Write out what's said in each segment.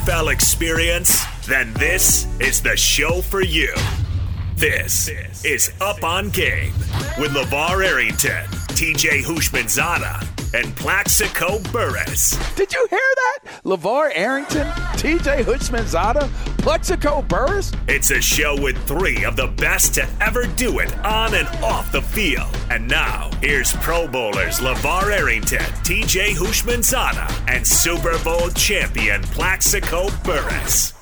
NFL experience? Then this is the show for you. This is Up on Game with LaVar Arrington, TJ Houshmandzadeh, and Plaxico Burress. Did you hear that? LaVar Arrington, TJ Houshmandzadeh, Plaxico Burress? It's a show with three of the best to ever do it on and off the field. And now, here's Pro Bowlers LaVar Arrington, TJ Houshmandzadeh, and Super Bowl champion Plaxico Burress.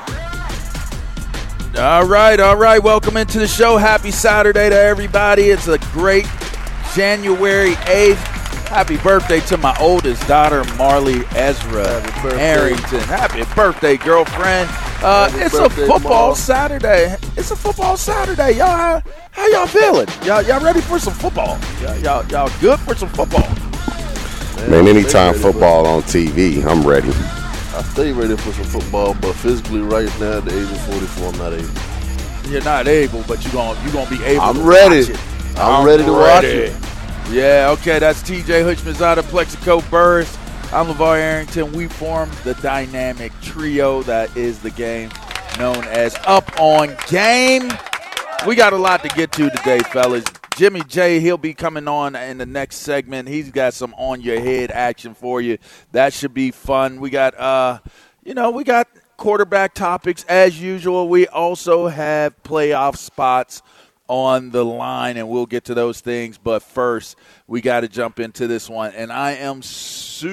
All right, all right. Welcome into the show. Happy Saturday to everybody. It's a great January 8th. Happy birthday to my oldest daughter, Marley Ezra Happy birthday. Harrington. Happy birthday, girlfriend. Uh, it's birthday, a football Mom. Saturday. It's a football Saturday. Y'all, how, how y'all feeling? Y'all, y'all ready for some football? Y'all, y'all, y'all good for some football? Man, anytime football on TV, I'm ready. I stay ready for some football, but physically right now at the age of 44, I'm not able. You're not able, but you're going you gonna be able I'm to ready. watch it. I'm ready to watch it. Yeah, okay, that's TJ Houshmandzadeh, Plaxico Burress. I'm LaVar Arrington. We form the dynamic trio that is the game known as Up on Game. We got a lot to get to today, fellas. Jimmy J, he'll be coming on in the next segment. He's got some on your head action for you. That should be fun. We got uh you know, we got quarterback topics as usual. We also have playoff spots on the line, and we'll get to those things. But first, we got to jump into this one, and I am super,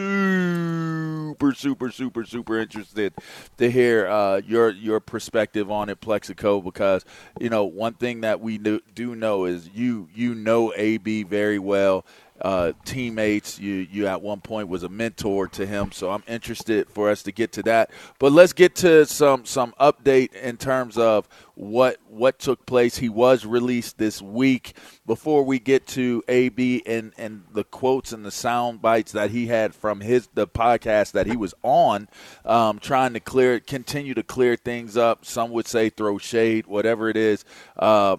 super, super, super interested to hear uh, your your perspective on it, Plaxico, because you know one thing that we do, do know is you you know AB very well. Uh, teammates, you you at one point was a mentor to him, so I'm interested for us to get to that. But let's get to some some update in terms of what what took place. He was released this week. Before we get to AB and and the quotes and the sound bites that he had from his the podcast that he was on, um, trying to clear continue to clear things up. Some would say throw shade, whatever it is. Uh,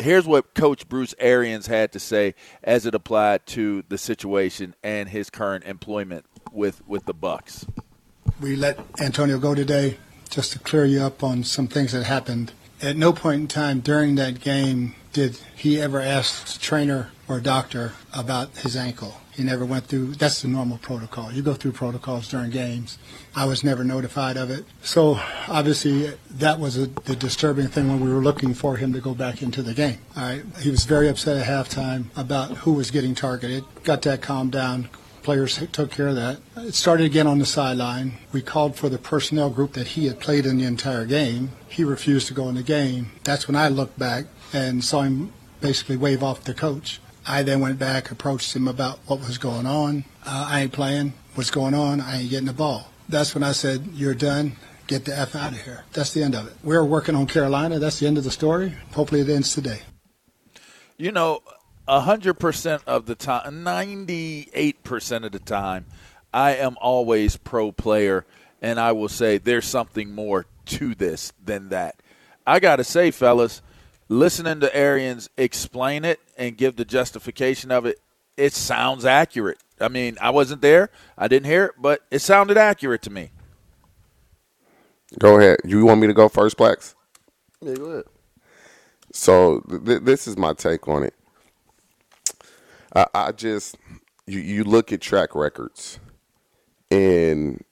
here's what Coach Bruce Arians had to say as it applied to the situation and his current employment with with the Bucs. we let Antonio go today just to clear you up on some things that happened. At no point in time during that game did he ever ask the trainer or a doctor about his ankle. He never went through, that's the normal protocol. You go through protocols during games. I was never notified of it. So obviously that was a, the disturbing thing when we were looking for him to go back into the game. All right. He was very upset at halftime about who was getting targeted. Got that calmed down players took care of that. It started again on the sideline. We called for the personnel group that he had played in the entire game. He refused to go in the game. That's when I looked back and saw him basically wave off the coach. I then went back, approached him about what was going on. Uh, I ain't playing. What's going on? I ain't getting the ball. That's when I said, You're done. Get the F out of here. That's the end of it. We're working on Carolina. That's the end of the story. Hopefully it ends today. You know, hundred percent of the time, ninety-eight percent of the time, I am always pro player, and I will say there's something more to this than that. I got to say, fellas, listening to Arians explain it and give the justification of it, it sounds accurate. I mean, I wasn't there, I didn't hear it, but it sounded accurate to me. Go ahead. You want me to go first, Plex? Yeah, go ahead. So th- this is my take on it. I, I just you you look at track records, and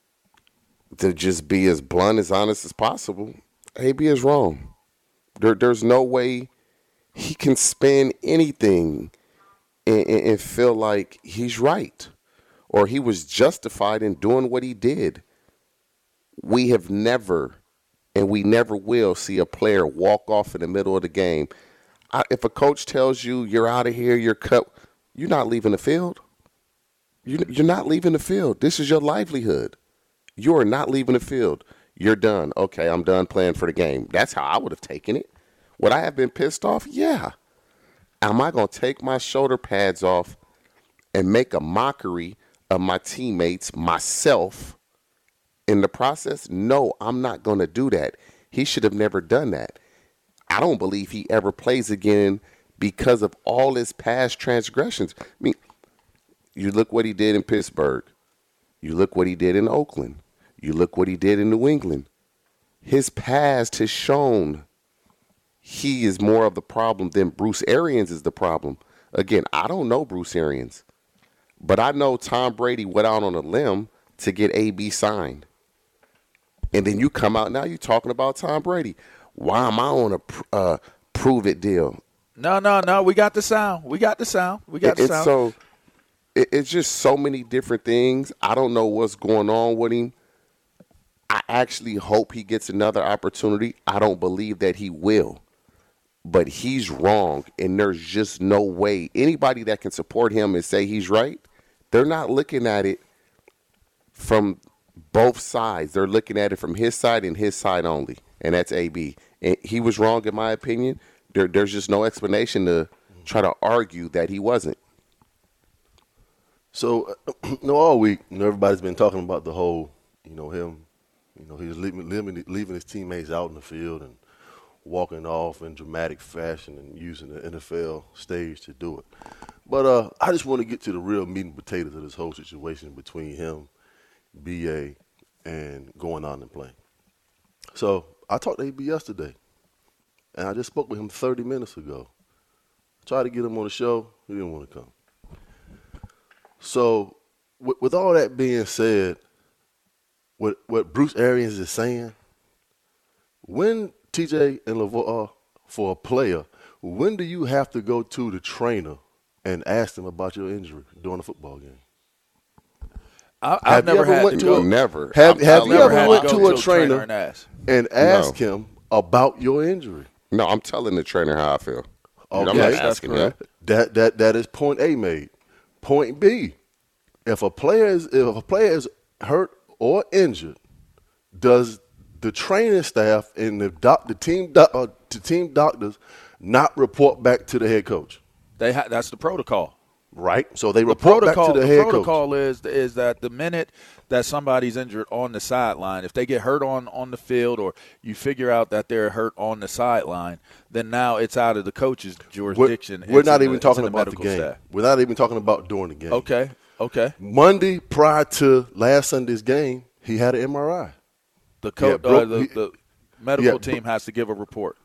to just be as blunt as honest as possible, AB is wrong. There, there's no way he can spin anything and, and, and feel like he's right or he was justified in doing what he did. We have never and we never will see a player walk off in the middle of the game. I, if a coach tells you you're out of here, you're cut, you're not leaving the field. You, you're not leaving the field. This is your livelihood. You are not leaving the field. You're done. Okay, I'm done playing for the game. That's how I would have taken it. Would I have been pissed off? Yeah. Am I going to take my shoulder pads off and make a mockery of my teammates, myself, in the process? No, I'm not going to do that. He should have never done that. I don't believe he ever plays again because of all his past transgressions. I mean, you look what he did in Pittsburgh. You look what he did in Oakland. You look what he did in New England. his past has shown he is more of the problem than Bruce Arians is the problem. Again, I don't know Bruce Arians, but I know Tom Brady went out on a limb to get AB signed. And then you come out now, you're talking about Tom Brady. Why am I on a pr- uh, prove it deal? No, no, no. We got the sound. We got the sound. We got the it's sound. so it, it's just so many different things. I don't know what's going on with him. I actually hope he gets another opportunity. I don't believe that he will. But he's wrong and there's just no way anybody that can support him and say he's right, they're not looking at it from both sides. They're looking at it from his side and his side only. And that's AB. And he was wrong in my opinion. There, there's just no explanation to try to argue that he wasn't. So, you know, all week, you know, everybody's been talking about the whole, you know, him, you know, he's leaving, leaving, leaving his teammates out in the field and walking off in dramatic fashion and using the NFL stage to do it. But uh, I just want to get to the real meat and potatoes of this whole situation between him, BA, and going on and playing. So I talked to AB yesterday, and I just spoke with him 30 minutes ago. Tried to get him on the show, he didn't want to come. So, with, with all that being said, what what Bruce Arians is saying, when TJ and LaVar for a player, when do you have to go to the trainer and ask them about your injury during a football game? I, I've Have you never ever had went to to go. a- Never. Have Have you never ever went to to a trainer trainer and ask. and ask him about your injury? No, I'm telling the trainer how I feel. I'm Okay. not That's asking him. That that that is point A made. Point B, if a player is if a player is hurt or injured, does the training staff and the doc, the team doc, uh, the team doctors not report back to the head coach? They ha- that's the protocol. Right. So they The report protocol, back to the, the head coach. The protocol is is that the minute that somebody's injured on the sideline, if they get hurt on on the field, or you figure out that they're hurt on the sideline, then now it's out of the coach's We're, jurisdiction. we're not in even the- talking about the game. staff. We're not even talking about during the game. Okay, okay. Monday prior to last Sunday's game, he had an MRI The Yeah, uh, the, he- the medical yeah, team has to give a report.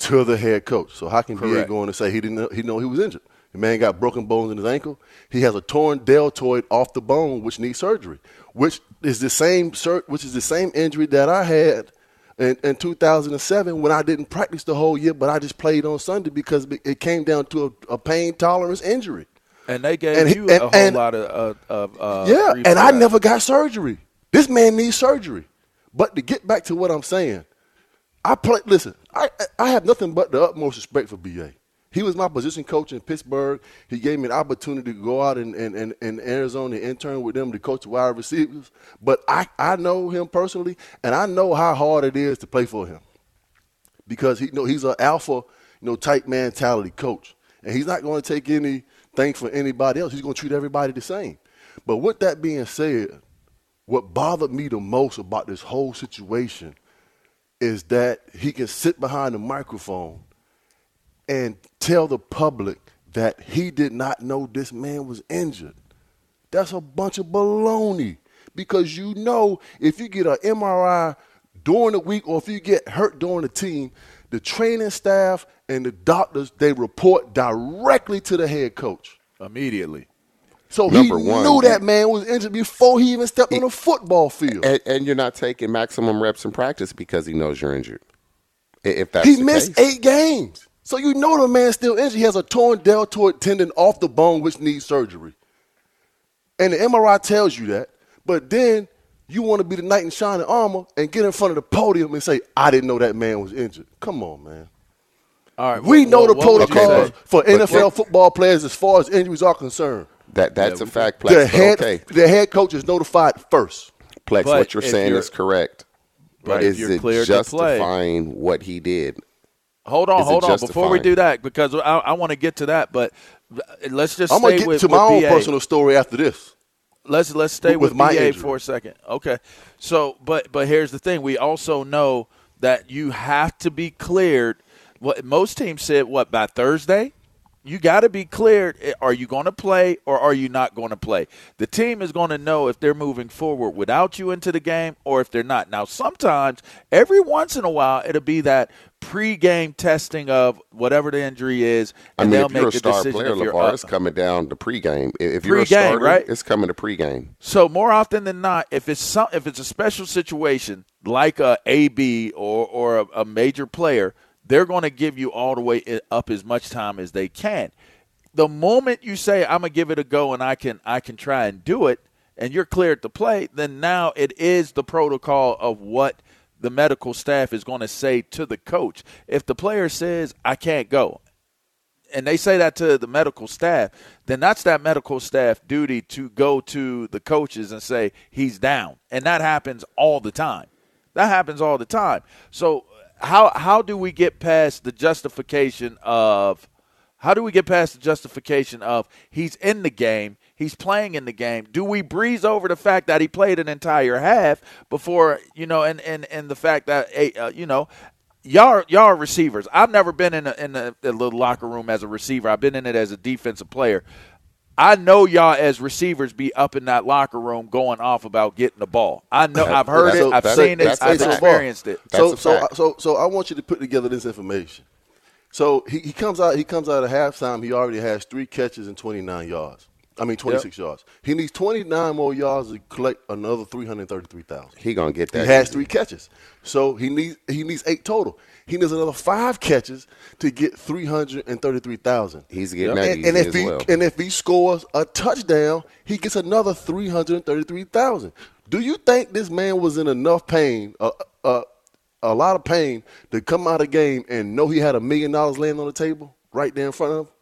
to the head coach. So how can Correct. go on and say he didn't know, he know he was injured? The man got broken bones in his ankle. He has a torn deltoid off the bone, which needs surgery, which is the same which is the same injury that I had in, in 2007 when I didn't practice the whole year, but I just played on Sunday because it came down to a, a pain tolerance injury. And they gave And you and- a whole and- lot of, uh, of uh, yeah, and I that. never got surgery. This man needs surgery. But to get back to what I'm saying, I play. Listen, I I have nothing but the utmost respect for BA. He was my position coach in Pittsburgh. He gave me an opportunity to go out in, in, in, in Arizona and intern with them to coach the wide receivers. But I, I know him personally, and I know how hard it is to play for him because he you know he's an alpha, you know, type mentality coach, and he's not going to take anything from anybody else. He's going to treat everybody the same. But with that being said, what bothered me the most about this whole situation is that he can sit behind the microphone and tell the public that he did not know this man was injured. That's a bunch of baloney. Because you know, if you get an MRI during the week or if you get hurt during the team, the training staff and the doctors, they report directly to the head coach. immediately. So Number he one, knew that man was injured before he even stepped on a football field. And, and you're not taking maximum reps in practice because he knows you're injured. If that's he the missed case. eight games. So you know the man's still injured. He has a torn deltoid tendon off the bone, which needs surgery. And the MRI tells you that. But then you want to be the knight in shining armor and get in front of the podium and say, I didn't know that man was injured. Come on, man. All right, We what- know what- the what protocols for But- NFL football players as far as injuries are concerned. That that's Yeah, a fact, Plex. The head, okay, the head coach is notified first. Plex, But what you're saying you're- is correct. But But is you're it cleared to play- justifying what he did? Hold on, Is hold on. Before we do that, because I, I want to get to that, but uh, let's just I'm gonna get with, to my with own BA. personal story after this. Let's let's stay with with, my BA injury. for a second. Okay. So, but but here's the thing: we also know that you have to be cleared. What most teams said, what by Thursday, you got to be cleared. Eh, are you going to play or are you not going to play? The team is going to know if they're moving forward without you into the game or if they're not. Now, sometimes, every once in a while, it'll be that pre-game testing of whatever the injury is, and I mean, they'll if you're make a star decision player, if you're LaVar, it's coming down to pregame. If you're a Pre-game, starter, right? it's coming to pregame. So more often than not, if it's some, if it's a special situation like a AB or or a, a major player, they're going to give you all the way up as much time as they can. The moment you say I'm gonna give it a go and I can I can try and do it, and you're cleared to play, then now it is the protocol of what the medical staff is going to say to the coach. If the player says I can't go, and they say that to the medical staff, then that's that medical staff duty to go to the coaches and say he's down. And that happens all the time. That happens all the time. So how how do we get past the justification of how do we get past the justification of he's in the game, he's playing in the game? Do we breeze over the fact that he played an entire half before, you know, and and and the fact that uh, you know, y'all y'all receivers. I've never been in a, in a, a little locker room as a receiver. I've been in it as a defensive player. I know y'all as receivers be up in that locker room going off about getting the ball. I know I've heard it, a- I've seen a- it, that's a I've experienced it. So so so so I want you to put together this information. So he, he comes out he comes out at halftime. He already has three catches and 29 yards. I mean 26 yards. He needs 29 more yards to collect another 333,000. He gonna get that. He has three catches, so he needs he needs eight total. He needs another five catches to get 333,000. He's getting that and, and if as he well. and if he scores a touchdown, he gets another 333,000. Do you think this man was in enough pain, uh, uh, a lot of pain, to come out of the game and know he had a million dollars laying on the table right there in front of him?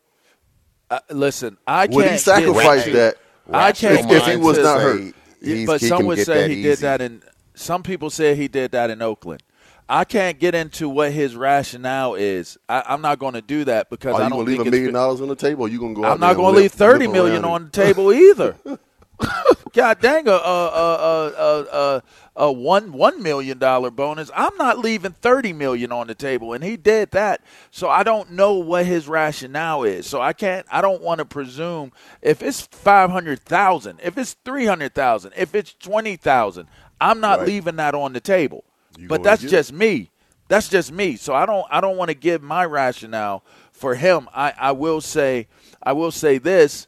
Uh, listen, I Would can't he sacrifice that? I can't if, if he was not hurt? He's- but some would say he did that in. Some people said he did that in Oakland. I can't get into what his rationale is. I, I'm not going to do that because Are I you don't gonna leave a million dollars on the table? You gonna go? I'm not going to leave thirty million on the table either. God dang a a a a, one one million dollar bonus. I'm not leaving thirty million on the table, and he did that. So I don't know what his rationale is. So I can't. I don't want to presume if it's five hundred thousand, if it's three hundred thousand, if it's twenty thousand. I'm not Right. leaving that on the table. You but that's get it. just me. That's just me. So I don't I don't want to give my rationale for him. I, I will say I will say this.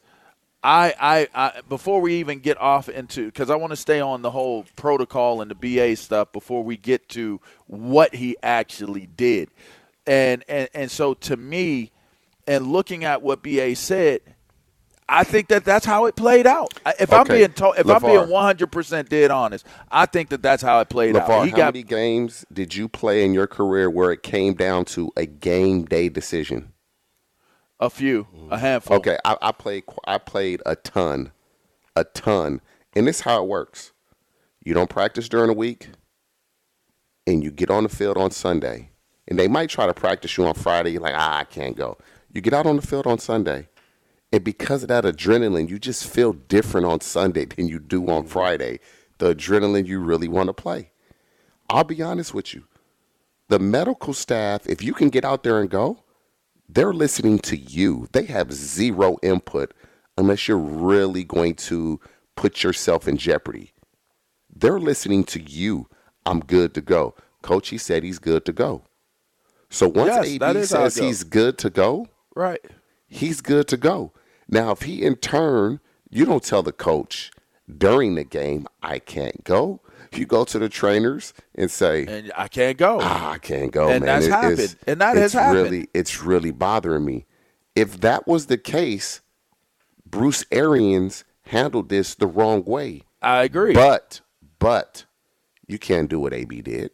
I, I, I before we even get off into because I want to stay on the whole protocol and the BA stuff before we get to what he actually did, and and and so to me, and looking at what BA said, I think that that's how it played out. If I'm being to, if I'm being 100 percent dead honest, I think that that's how it played LaVar, out. He how got many games did you play in your career where it came down to a game day decision? A few, a handful. Okay, I, I played. I played a ton, a ton, and this is how it works. You don't practice during the week, and you get on the field on Sunday, and they might try to practice you on Friday. You're like, ah, I can't go. You get out on the field on Sunday, and because of that adrenaline, you just feel different on Sunday than you do on Friday. The adrenaline you really want to play. I'll be honest with you. The medical staff, if you can get out there and go, they're listening to you. They have zero input unless you're really going to put yourself in jeopardy. They're listening to you. I'm good to go. Coach, he said he's good to go. So once Yes, AB is how it says he's good to go, Right. he's good to go. Now, if he in turn, you don't tell the coach during the game, I can't go. If you go to the trainers and say, And I can't go. ah, I can't go, And man. that's It- happened. it's- And that has happened. Really, it's really bothering me. If that was the case, Bruce Arians handled this the wrong way. I agree. But, but, you can't do what AB did.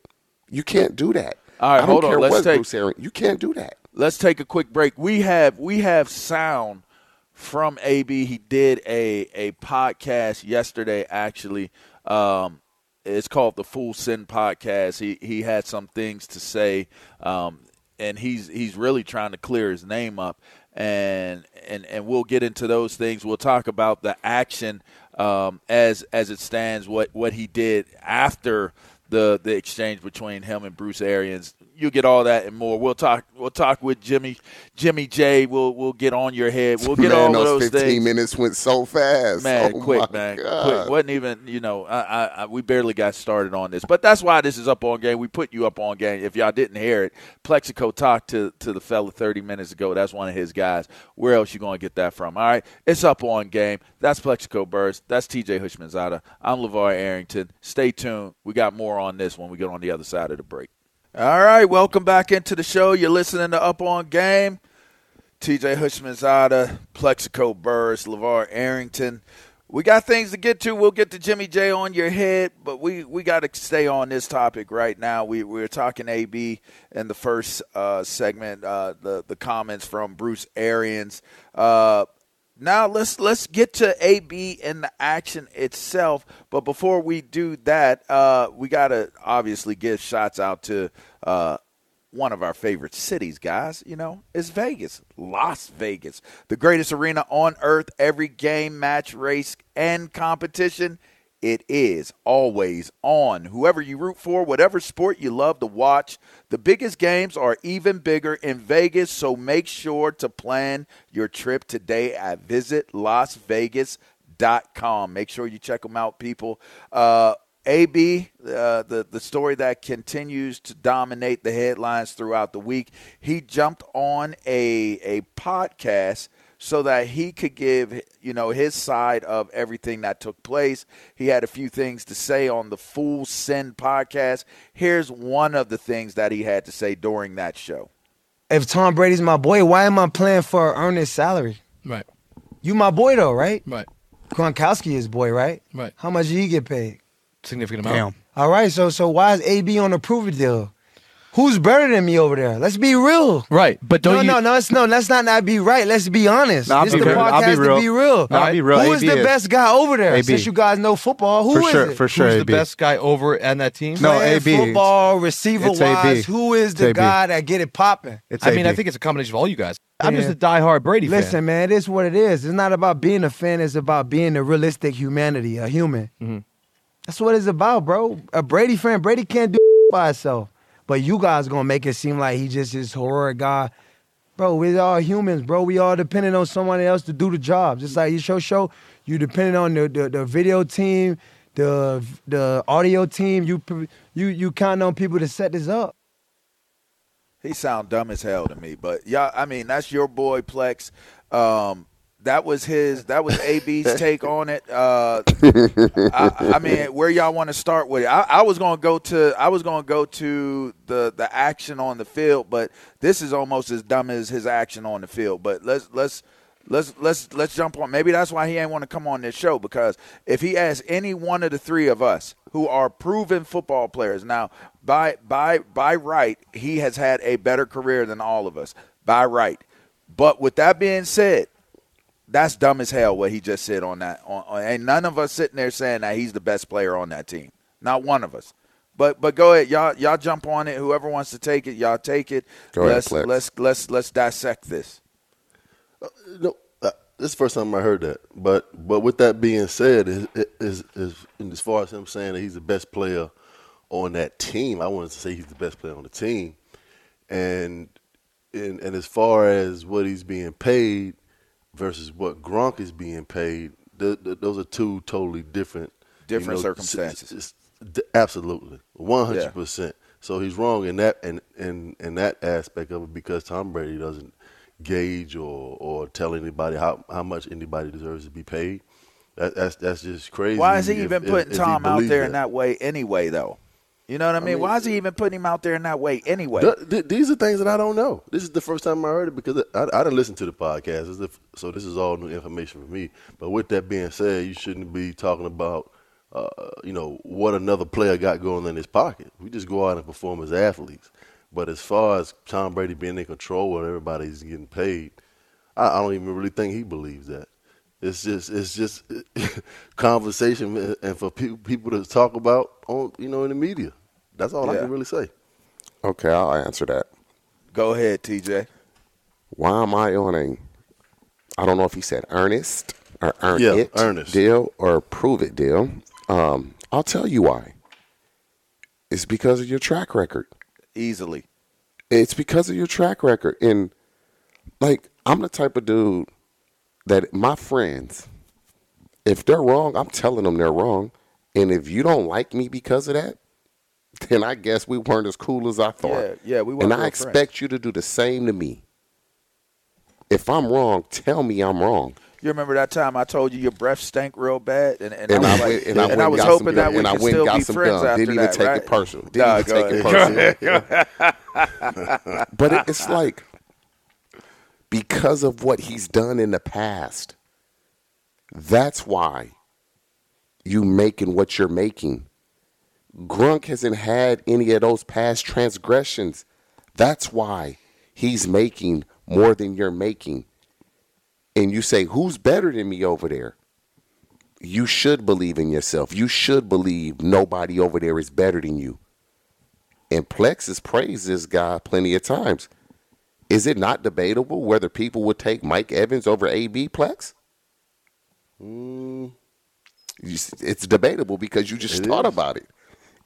You can't do that. All right, I don't hold on. care Let's what take- Bruce Arians. You can't do that. Let's take a quick break. We have we have sound from AB. He did a a podcast yesterday. Actually, um, it's called the Full Send Podcast. He he had some things to say, um, and he's he's really trying to clear his name up. And and and we'll get into those things. We'll talk about the action um, as as it stands. What what he did after the the exchange between him and Bruce Arians. You get all that and more. We'll talk. We'll talk with Jimmy Jimmy J. We'll we'll get on your head. We'll get man, all those those 15 things. minutes went so fast. Man, Oh, quick, man, God. quick. wasn't even you know. I, I, I we barely got started on this, but that's why this is up on game. We put you up on game. If y'all didn't hear it, Plaxico talked to to the fella thirty minutes ago. That's one of his guys. Where else you gonna get that from? All right, it's up on game. That's Plaxico Burress. That's T.J. Houshmandzadeh. I'm LaVar Arrington. Stay tuned. We got more on this when we get on the other side of the break. All right, welcome back into the show. You're listening to Up on Game. TJ Houshmandzadeh, Plaxico Burress, LaVar Arrington. We got things to get to. We'll get to Jimmy J on your head, but we, we got to stay on this topic right now. We, we were talking AB in the first uh, segment, uh, the, the comments from Bruce Arians. Uh, now let's let's get to AB and the action itself. But before we do that, uh, we gotta obviously give shots out to uh, one of our favorite cities, guys. You know, it's Vegas, Las Vegas, the greatest arena on earth. Every game, match, race, and competition. It is always on. Whoever you root for, whatever sport you love to watch, the biggest games are even bigger in Vegas, so make sure to plan your trip today at visitlasvegas.com. Make sure you check them out, people. Uh, AB, uh, the the story that continues to dominate the headlines throughout the week. He jumped on a a podcast so that he could give you know his side of everything that took place. He had a few things to say on the Full Send podcast. Here's one of the things that he had to say during that show. If Tom Brady's my boy, why am I playing for an earnest salary? Right. You my boy though, right? Right. Gronkowski is boy, right? Right. How much did he get paid? Significant amount. All right, so so why is AB on the prove it deal? Who's better than me over there? Let's be real. Right. But don't no, you no, no, it's no. Let's not not be right. Let's be honest. No, I'll this be the real. podcast I'll be real. to be real. No, I'll be real. Who is AB the is. best guy over there? AB. Since you guys know football, who for is sure, it? for sure. who's the best guy over and that team? No, Playing AB. football, receiver It's AB. wise, who is It's the AB. guy that get it popping? It's I mean, I think it's a combination of all you guys. I'm Yeah. just a diehard Brady fan. Listen, man, it is what it is. It's not about being a fan. It's about being a realistic humanity, a human. Mm-hmm. That's what it's about, bro. A Brady fan, Brady can't do by himself. But you guys gonna make it seem like he just this heroic guy. Bro, we all humans, bro. We all dependent on someone else to do the job. Just like your show show, you dependent on the, the, the video team, the the audio team. You you you count on people to set this up. He sound dumb as hell to me, but yeah, I mean that's your boy Plex. Um, that was his. That was AB's take on it. Uh, I, I mean, where y'all want to start with it? I, I was gonna go to. I was gonna go to the the action on the field, but this is almost as dumb as his action on the field. But let's let's. Let's let's let's jump on. Maybe that's why he ain't want to come on this show because if he asks any one of the three of us who are proven football players now, by by by right, he has had a better career than all of us by right. But with that being said, that's dumb as hell what he just said on that. On, on, ain't none of us sitting there saying that he's the best player on that team. Not one of us. But but go ahead, y'all y'all jump on it. Whoever wants to take it, y'all take it. Go let's Flex. let's let's let's dissect this. No, uh, this is the first time I heard that. But but with that being said, is is, is as far as him saying that he's the best player on that team, I wanted to say he's the best player on the team. And and and as far as what he's being paid versus what Gronk is being paid, th- th- those are two totally different Different s- circumstances. s- s- d- absolutely, one hundred percent. So he's wrong in that and in, in that aspect of it because Tom Brady doesn't gauge or, or tell anybody how, how much anybody deserves to be paid. That, that's that's just crazy. Why is he if- even if- putting if Tom out there in that way anyway, though? You know what I mean? mean, Why is he even putting him out there in that way anyway? Th- th- these are things that I don't know. This is the first time I heard it because I, I didn't listen to the podcast, This is the- so this is all new information for me. But with that being said, you shouldn't be talking about, uh, you know, what another player got going in his pocket. We just go out and perform as athletes. But as far as Tom Brady being in control and everybody's getting paid, I, I don't even really think he believes that. It's just it's just conversation and for pe- people to talk about on you know in the media. That's all I can really say. Okay, I'll answer that. Go ahead, TJ. Why am I on a? I don't know if he said earnest or earn Yeah, it earnest. deal or prove it deal. Um, I'll tell you why. It's because of your track record. Easily. It's because of your track record. And like I'm the type of dude that my friends, if they're wrong, I'm telling them they're wrong. And if you don't like me because of that, then I guess we weren't as cool as I thought. Yeah, yeah, we weren't And I friends. expect you to do the same to me. If I'm wrong, tell me I'm wrong. You remember that time I told you your breath stank real bad, and, and, And I I was like, went and I, went I was hoping some that we and I could went and still got be some friends after Didn't even that, take right? it personal. Didn't Nah, even take ahead. it personal. but it, it's like because of what he's done in the past. That's why you making what you're making. Gronk hasn't had any of those past transgressions. That's why he's making more than you're making. And you say, Who's better than me over there? You should believe in yourself. You should believe nobody over there is better than you. And Plex has praised this guy plenty of times. Is it not debatable whether people would take Mike Evans over AB Plex? Mm. S- It's debatable because you just It thought is. about it.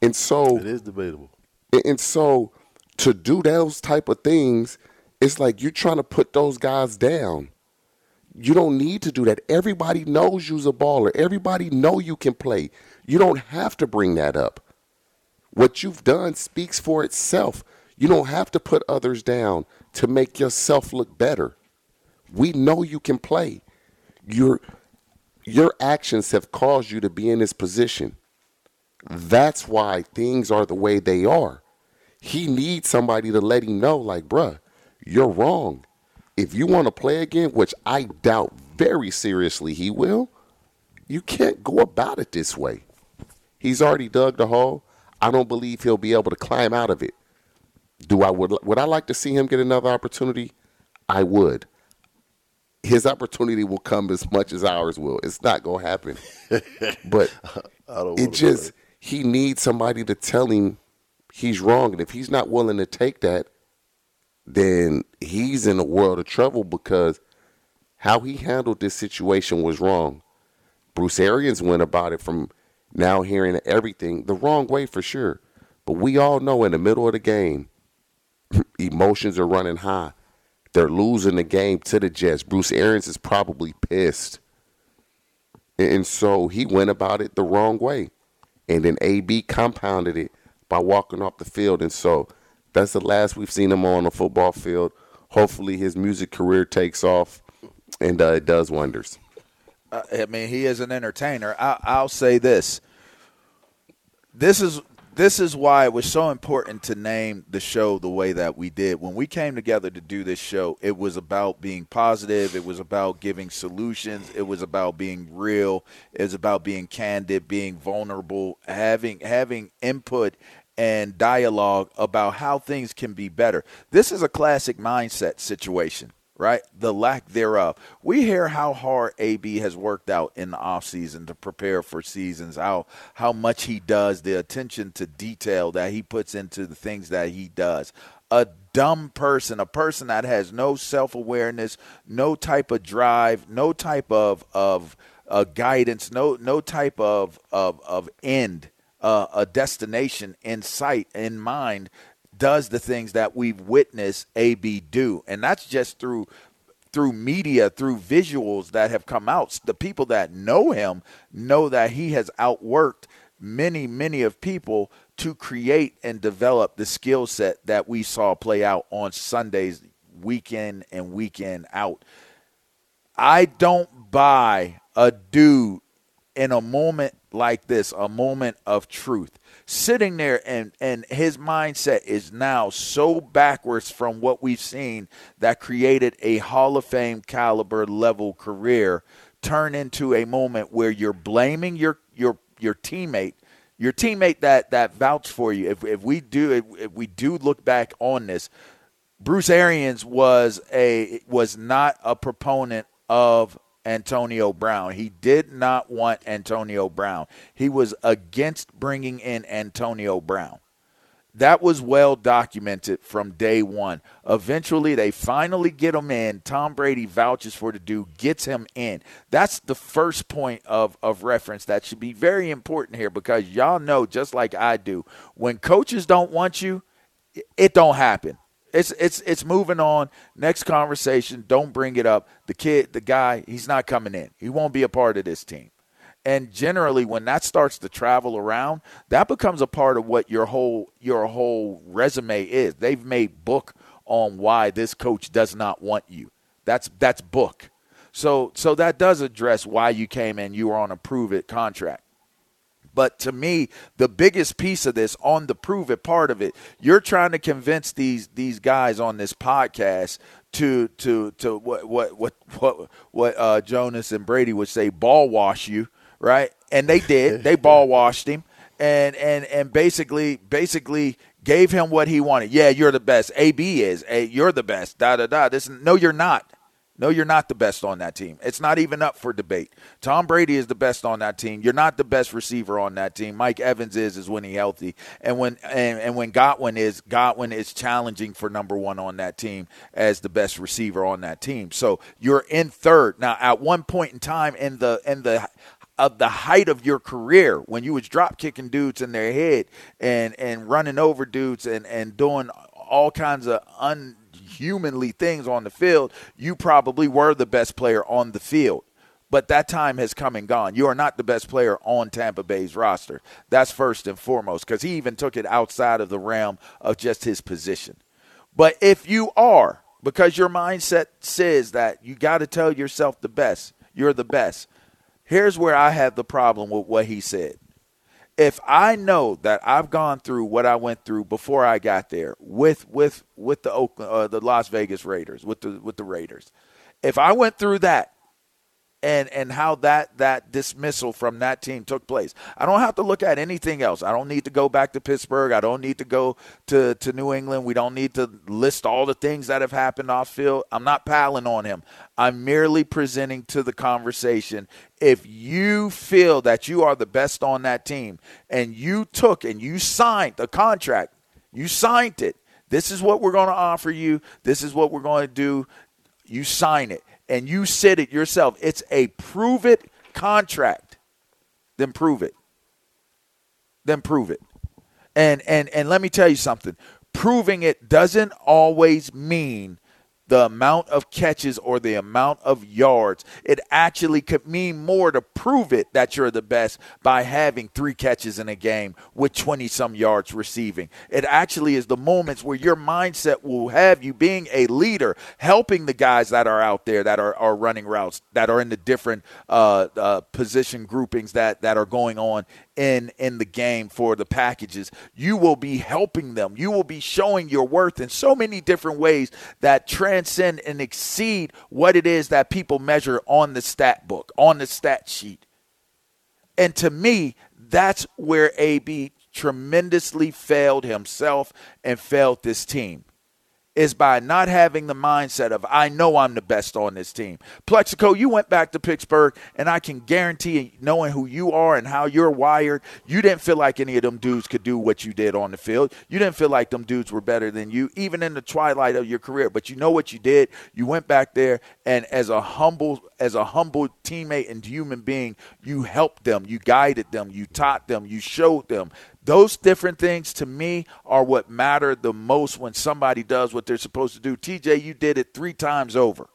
And so It is debatable. and- And so to do those type of things, it's like you're trying to put those guys down. You don't need to do that. Everybody knows you's a baller. Everybody know you can play. You don't have to bring that up. What you've done speaks for itself. You don't have to put others down to make yourself look better. We know you can play. Your your actions have caused you to be in this position. That's why things are the way they are. He needs somebody to let him know, like, bruh, you're wrong. If you want to play again, which I doubt very seriously he will, you can't go about it this way. He's already dug the hole. I don't believe he'll be able to climb out of it. Do I would would I like to see him get another opportunity? I would. His opportunity will come as much as ours will. It's not gonna happen. but I don't it just he needs somebody to tell him he's wrong and if he's not willing to take that then he's in a world of trouble because how he handled this situation was wrong bruce arians went about it from now hearing everything the wrong way for sure but we all know in the middle of the game emotions are running high they're losing the game to the jets bruce arians is probably pissed and so he went about it the wrong way. And then AB compounded it by walking off the field. And so that's the last we've seen him on a football field. Hopefully his music career takes off and uh, it does wonders. I mean, he is an entertainer. I, I'll say this: this is this is why it was so important to name the show the way that we did. When we came together to do this show, it was about being positive. It was about giving solutions. It was about being real. It was about being candid, being vulnerable, having having input and dialogue about how things can be better. This is a classic mindset situation right? The lack thereof. We hear how hard AB has worked out in the offseason to prepare for seasons, how how much he does, the attention to detail that he puts into the things that he does. A dumb person, a person that has no self-awareness, no type of drive, no type of of uh, guidance, no no type of of of end, uh, a destination in sight, in mind does the things that we've witnessed AB do, and that's just through through media, through visuals that have come out. The people that know him know that he has outworked many, many of people to create and develop the skill set that we saw play out on Sundays, weekend and weekend out. I don't buy a dude in a moment like this, a moment of truth, sitting there and, and his mindset is now so backwards from what we've seen that created a Hall of Fame caliber level career turn into a moment where you're blaming your your your teammate your teammate that that vouched for you. If, if we do if, if we do look back on this Bruce Arians was a was not a proponent of Antonio Brown. He did not want Antonio Brown. He was against bringing in Antonio Brown. That was well documented from day one. Eventually, they finally get him in. Tom Brady vouches for the dude, gets him in. That's the first point of, of reference that should be very important here because y'all know, just like I do, when coaches don't want you, it don't happen. It's it's it's moving on. Next conversation. Don't bring it up. The kid, the guy, he's not coming in. He won't be a part of this team. And generally, when that starts to travel around, that becomes a part of what your whole your whole resume is. They've made book on why this coach does not want you. That's that's book. So so that does address why you came in. You were on a prove it contract. But to me, the biggest piece of this on the prove it part of it, you're trying to convince these these guys on this podcast to to to what what what what what uh, Jonas and Brady would say, ball wash you, right? And they did. they ball washed him, and and and basically basically gave him what he wanted. Yeah, you're the best. AB is. Hey, you're the best. Da da da. This no, you're not. No, you're not the best on that team. It's not even up for debate. Tom Brady is the best on that team. You're not the best receiver on that team. Mike Evans is is when he healthy, and when and, and when Godwin is Godwin is challenging for number one on that team as the best receiver on that team. So you're in third now. At one point in time in the in the of the height of your career when you was drop kicking dudes in their head and and running over dudes and and doing all kinds of un humanly things on the field, you probably were the best player on the field. But that time has come and gone. You are not the best player on Tampa Bay's roster. That's first and foremost, because he even took it outside of the realm of just his position. But if you are, because your mindset says that you got to tell yourself the best, you're the best. Here's where I have the problem with what he said if I know that I've gone through what I went through before I got there with with with the Oakland, uh, the Las Vegas Raiders, with the with the Raiders, if I went through that and and how that that dismissal from that team took place. I don't have to look at anything else. I don't need to go back to Pittsburgh. I don't need to go to to New England. We don't need to list all the things that have happened off field. I'm not palling on him. I'm merely presenting to the conversation. If you feel that you are the best on that team and you took and you signed a contract, you signed it. This is what we're going to offer you. This is what we're going to do. You sign it and you said it yourself, it's a prove it contract, then prove it. Then prove it. And and and let me tell you something. Proving it doesn't always mean the amount of catches or the amount of yards. It actually could mean more to prove it that you're the best by having three catches in a game with 20 some yards receiving. It actually is the moments where your mindset will have you being a leader, helping the guys that are out there that are, are running routes, that are in the different uh, uh, position groupings that, that are going on in in the game for the packages. You will be helping them. You will be showing your worth in so many different ways that transcend and exceed what it is that people measure on the stat book on the stat sheet. And to me that's where AB tremendously failed himself and failed this team is by not having the mindset of I know I'm the best on this team. Plaxico, you went back to Pittsburgh, and I can guarantee, knowing who you are and how you're wired, you didn't feel like any of them dudes could do what you did on the field. You didn't feel like them dudes were better than you, even in the twilight of your career. But you know what you did? You went back there, and as a humble, as a humble teammate and human being, you helped them, you guided them, you taught them, you showed them those different things to me are what matter the most when somebody does what they're supposed to do. TJ, you did it three times over.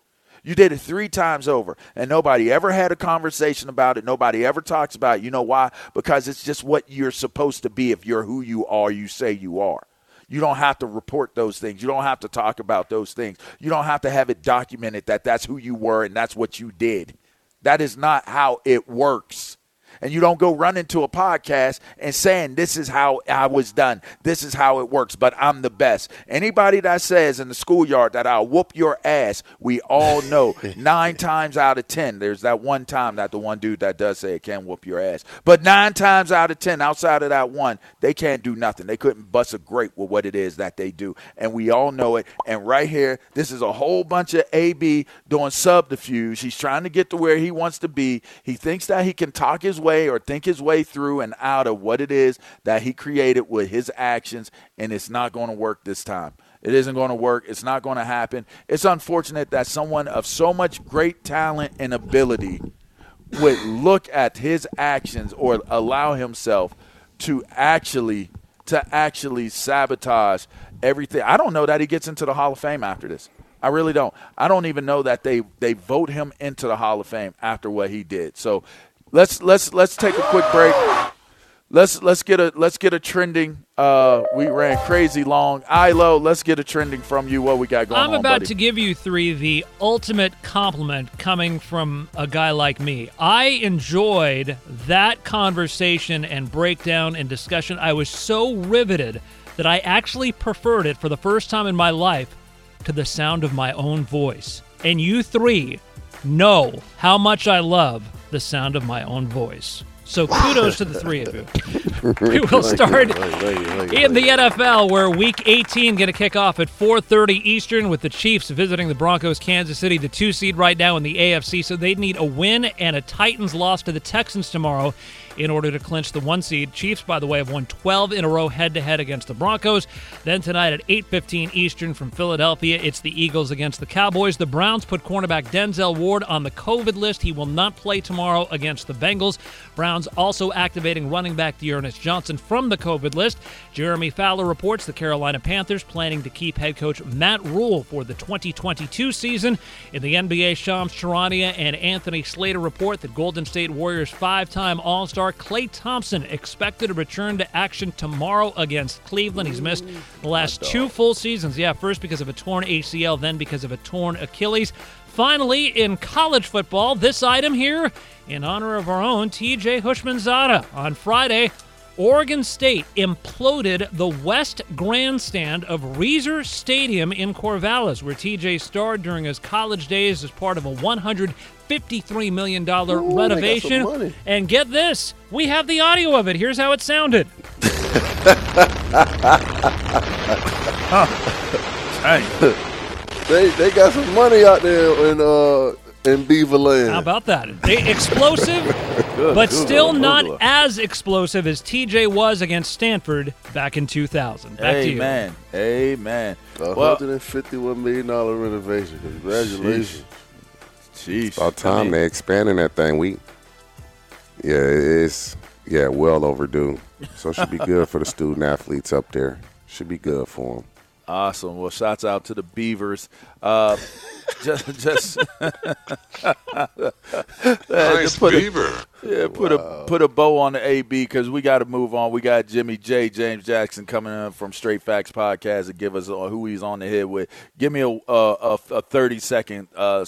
You did it three times over, and nobody ever had a conversation about it. Nobody ever talks about it. You know why? Because it's just what you're supposed to be if you're who you are, you say you are. You don't have to report those things. You don't have to talk about those things. You don't have to have it documented that that's who you were and that's what you did. That is not how it works and you don't go run into a podcast and saying this is how I was done. This is how it works, but I'm the best. Anybody that says in the schoolyard that I'll whoop your ass, we all know nine times out of ten, there's that one time that the one dude that does say it can whoop your ass. But nine times out of ten, outside of that one, they can't do nothing. They couldn't bust a grape with what it is that they do. And we all know it. And right here, this is a whole bunch of AB doing subterfuge. He's trying to get to where he wants to be. He thinks that he can talk his way or think his way through and out of what it is that he created with his actions, and it's not going to work this time. It isn't going to work. It's not going to happen. It's unfortunate that someone of so much great talent and ability would look at his actions or allow himself to actually to actually sabotage everything. I don't know that he gets into the Hall of Fame after this. I really don't. I don't even know that they they vote him into the Hall of Fame after what he did. So let's let's let's take a quick break. Let's let's get a let's get a trending. Uh, we ran crazy long. Ilo, let's get a trending from you. What we got going I'm on, about buddy? to give you three the ultimate compliment coming from a guy like me. I enjoyed that conversation and breakdown and discussion. I was so riveted that I actually preferred it for the first time in my life to the sound of my own voice. And you three know how much I love the sound of my own voice. So kudos to the three of you. We will start in the NFL, where Week 18 going to kick off at 4:30 Eastern, with the Chiefs visiting the Broncos, Kansas City, the two seed right now in the AFC. So they need a win and a Titans loss to the Texans tomorrow in order to clinch the one seed. Chiefs, by the way, have won 12 in a row head to head against the Broncos. Then tonight at 8:15 Eastern from Philadelphia, it's the Eagles against the Cowboys. The Browns put cornerback Denzel Ward on the COVID list. He will not play tomorrow against the Bengals. Browns also activating running back D'Ernest Johnson from the COVID list. Jeremy Fowler reports the Carolina Panthers planning to keep head coach Matt Rhule for the 2022 season. In the NBA, Shams Charania and Anthony Slater report that Golden State Warriors five-time All-Star Klay Thompson expected to return to action tomorrow against Cleveland. He's missed the last two full seasons. Yeah, first because of a torn ACL, then because of a torn Achilles. Finally, in college football, this item here in honor of our own TJ Houshmandzadeh. On Friday, Oregon State imploded the West Grandstand of Reser Stadium in Corvallis, where TJ starred during his college days as part of a $153 million renovation. And get this, we have the audio of it. Here's how it sounded. Hey, They they got some money out there in uh in Beaver Land. How about that? They, explosive, but still not as explosive as TJ was against Stanford back in 2000. Back to you. Amen. Amen. A Well, hundred and fifty-one million dollar renovation. Congratulations. jeez. About time I mean, they expanding that thing. We, yeah, it's yeah, well overdue. So it should be good for the student athletes up there. Should be good for them. Awesome. Well, shouts out to the Beavers. Uh, just, just Nice put a- beaver. yeah, put a put a bow on the AB because we got to move on. We got Jimmy J, James Jackson coming in from Straight Facts Podcast to give us uh, who he's on the head with. Give me a a, a, a thirty second uh,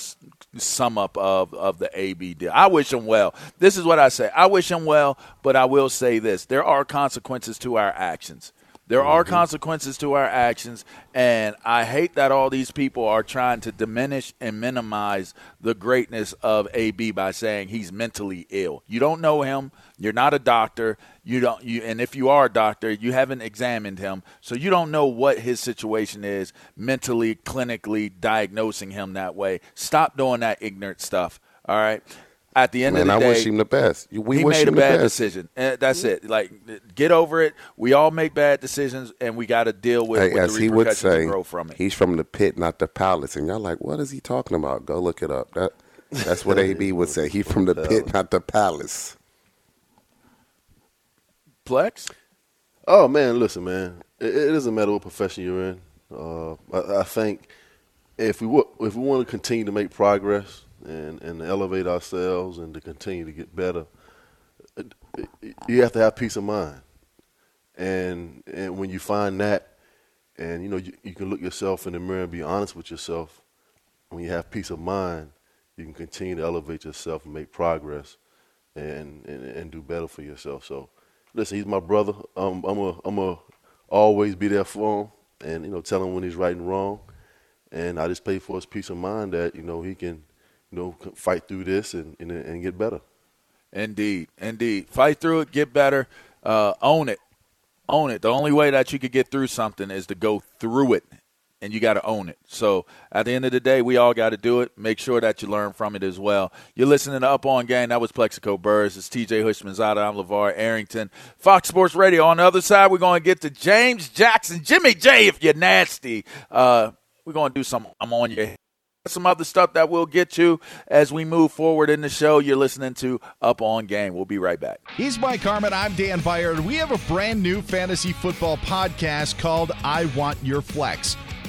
sum up of of the AB deal. I wish him well. This is what I say. I wish him well, but I will say this: there are consequences to our actions. There are mm-hmm. consequences to our actions, and I hate that all these people are trying to diminish and minimize the greatness of AB by saying he's mentally ill. You don't know him. You're not a doctor. You don't. You and if you are a doctor, you haven't examined him, so you don't know what his situation is mentally, clinically diagnosing him that way. Stop doing that ignorant stuff. All right. At the end Man, of I the day, wish him the best. We he wish made a him the bad decision. And that's it. Like, get over it. We all make bad decisions, and we got to deal with, Hey, with as the he would say, grow from it. he's from the pit, not the palace. And y'all like, what is he talking about? Go look it up. That that's what AB would say. He from the pit, not the palace. Plex? Oh man, listen, man. It, it doesn't matter what profession you're in. Uh, I, I think if we wa- if we want to continue to make progress and and elevate ourselves and to continue to get better, you have to have peace of mind. And and when you find that, and you know you, you can look yourself in the mirror and be honest with yourself. When you have peace of mind, you can continue to elevate yourself and make progress, and and, and do better for yourself. So listen, he's my brother. Um, I'm a, I'm a always be there for him, and you know, tell him when he's right and wrong. And I just pray for his peace of mind that you know he can, you know, fight through this and and, and get better. Indeed. Indeed. Fight through it, get better, uh, own it. Own it. The only way that you could get through something is to go through it, and you got to own it. So at the end of the day, we all got to do it. Make sure that you learn from it as well. You're listening to Up On Game. That was Plaxico Burress. It's TJ Houshmandzadeh. I'm LaVar Arrington. Fox Sports Radio. On the other side, we're going to get to James Jackson, Jimmy J, if you're nasty. Uh, we're going to do some I'm on your some other stuff that we'll get to as we move forward in the show. You're listening to Up on Game. We'll be right back. He's Mike Harmon. I'm Dan Beyer, and we have a brand new fantasy football podcast called I Want Your Flex.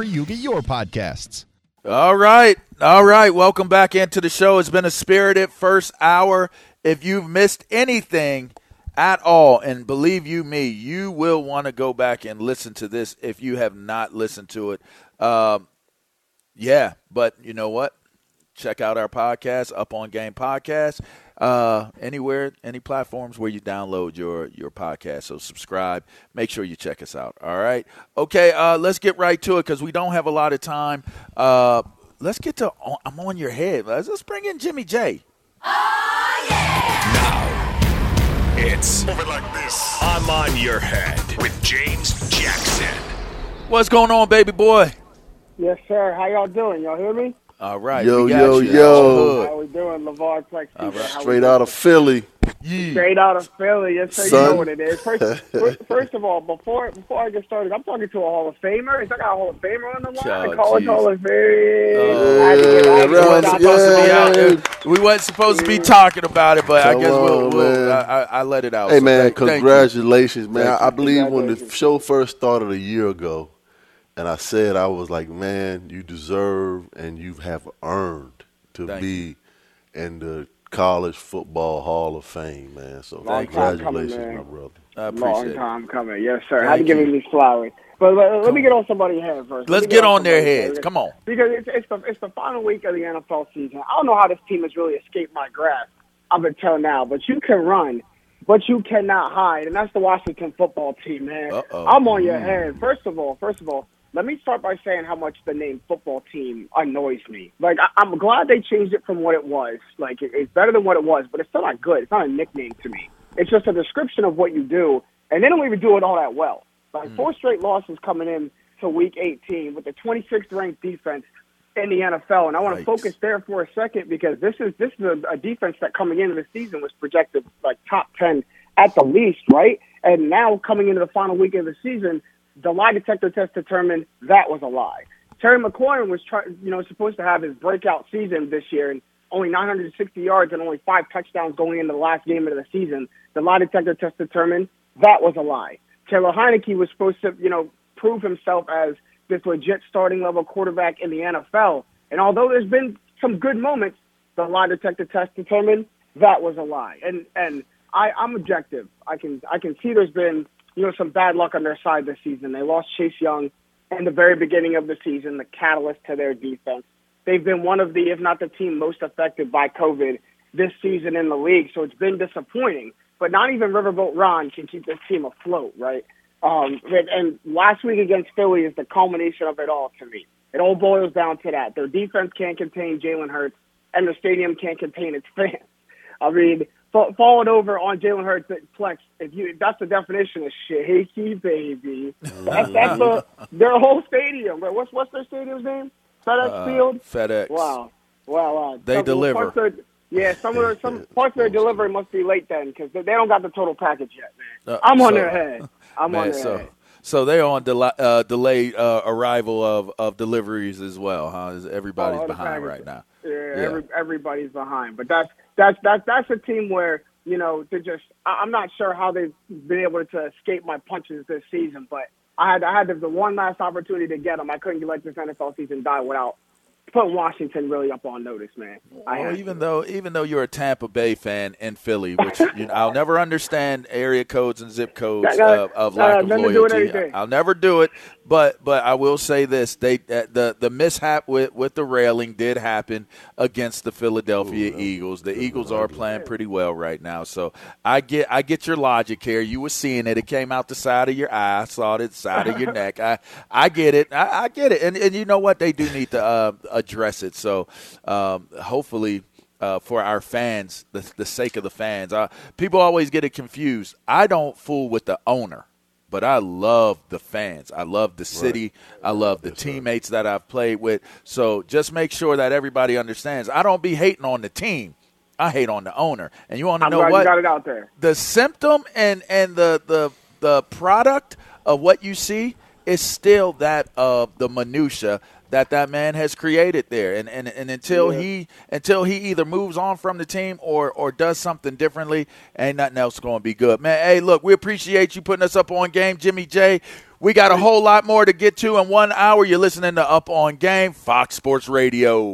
you get your podcasts. All right. All right. Welcome back into the show. It's been a spirited first hour. If you've missed anything at all, and believe you me, you will want to go back and listen to this if you have not listened to it. Um, yeah, but you know what? Check out our podcast, Up on Game Podcast, uh, anywhere, any platforms where you download your your podcast. So subscribe. Make sure you check us out. All right. Okay. Uh, let's get right to it because we don't have a lot of time. Uh, let's get to. I'm on your head. Let's, let's bring in Jimmy J. It's Move It Like This. I'm on your head with James Jackson. What's going on, baby boy? Yes, sir. How y'all doing? Y'all hear me? All right. Yo, we got yo, you. yo. How we doing, LaVar Plex? All right. How we Straight out of Philly. Straight out of Philly. Yes, sir. You Son. know what it is. First, first, first of all, before before I get started, I'm talking to a Hall of Famer. Is I got a Hall of Famer on the line? Oh, college jeez. Hall of Fame. Uh, oh, I had to get- I had to yeah, get right. that supposed to be Yeah. out there. We wasn't supposed to be talking about it, but I Come guess we'll. on, we'll. I, I, I let it out. Hey So man, thank- thank congratulations, man. Thank I, I believe when the show first started a year ago, and I said I was like, man, you deserve and you have earned to Thank be in the college football Hall of Fame, man. So Long time coming, congratulations, man. my brother. I appreciate Long it. time coming. Yes, sir. Thank Had to give you. him these flowers. But let, let me get on somebody's head first. Let Let's me get on their somebody's heads. Come on. because it's, it's the it's the final week of the NFL season. I don't know how this team has really escaped my grasp up until now, but you can run, but you cannot hide, and that's the Washington football team, man. Uh-oh. I'm on your mm. head. First of all, first of all, let me start by saying how much the name football team annoys me. Like I, I'm glad they changed it from what it was. Like it, it's better than what it was, but it's still not good. It's not a nickname to me. It's just a description of what you do, and they don't even do it all that well. Like hmm. four straight losses coming in to week 18 with the 26th ranked defense in the NFL, and I want to focus there for a second because this is this is a, a defense that coming into the season was projected like top 10 at the least, right? And now coming into the final week of the season, the lie detector test determined that was a lie. Terry McLaurin was try, you know supposed to have his breakout season this year, and only 960 yards and only five touchdowns going into the last game of the season. The lie detector test determined that was a lie. Taylor Heinicke was supposed to, you know, prove himself as this legit starting level quarterback in the NFL. And although there's been some good moments, the lie detector test determined that was a lie. And and I, I'm objective. I can I can see there's been you know some bad luck on their side this season. They lost Chase Young in the very beginning of the season, the catalyst to their defense. They've been one of the, if not the team most affected by COVID this season in the league. So it's been disappointing. But not even Riverboat Ron can keep this team afloat, right? Um, and, last week against Philly is the culmination of it all to me. It all boils down to that. Their defense can't contain Jalen Hurts, and the stadium can't contain its fans. I mean, fa- falling over on Jalen Hurts at Plex, if you that's the definition of shaky, baby. That's, that's the, their whole stadium. What's what's their stadium's name? FedEx Uh, Field. FedEx. Wow, wow, wow. They Some- deliver. parts of their- yeah, some of their, some parts of their delivery must be late then because they, don't got the total package yet, man. Uh, I'm on so- their head. I'm on their so head. so they're on del- uh, delayed uh, arrival of, of deliveries as well, huh? Is Everybody's Oh, behind right now. Yeah, Yeah. Every, everybody's behind, but that's that's that's that's a team where you know they just. I'm not sure how they've been able to escape my punches this season, but I had I had the, the one last opportunity to get them. I couldn't let this NFL season die without putting Washington really up on notice, man. Well, had even though even though you're a Tampa Bay fan in Philly, which you know, I'll never understand area codes and zip codes That of, of uh, lack of nothing to do with loyalty. I'll never do it, but but I will say this: they uh, the the mishap with with the railing did happen against the Philadelphia Eagles. The Eagles are playing pretty well right now, so I get I get your logic here. You were seeing it; it came out the side of your eye, I saw it the side of your neck. I I get it. I, I get it, and and you know what? They do need to uh, address it. So um, hopefully. Uh, for our fans, the, the sake of the fans, uh, people always get it confused. I don't fool with the owner but I love the fans. I love the city. I love the teammates that I've played with. So just make sure that everybody understands. I don't be hating on the team. I hate on the owner. And you want to I'm know glad what? you got it out there. The symptom and and the the the product of what you see is still that of the minutia that that man has created there. And and, and until Yeah. he until he either moves on from the team or or does something differently ain't nothing else going to be good. Man hey look we appreciate you putting us up on game jimmy j. We got a whole lot more to get to in one hour. You're listening to up on game fox sports radio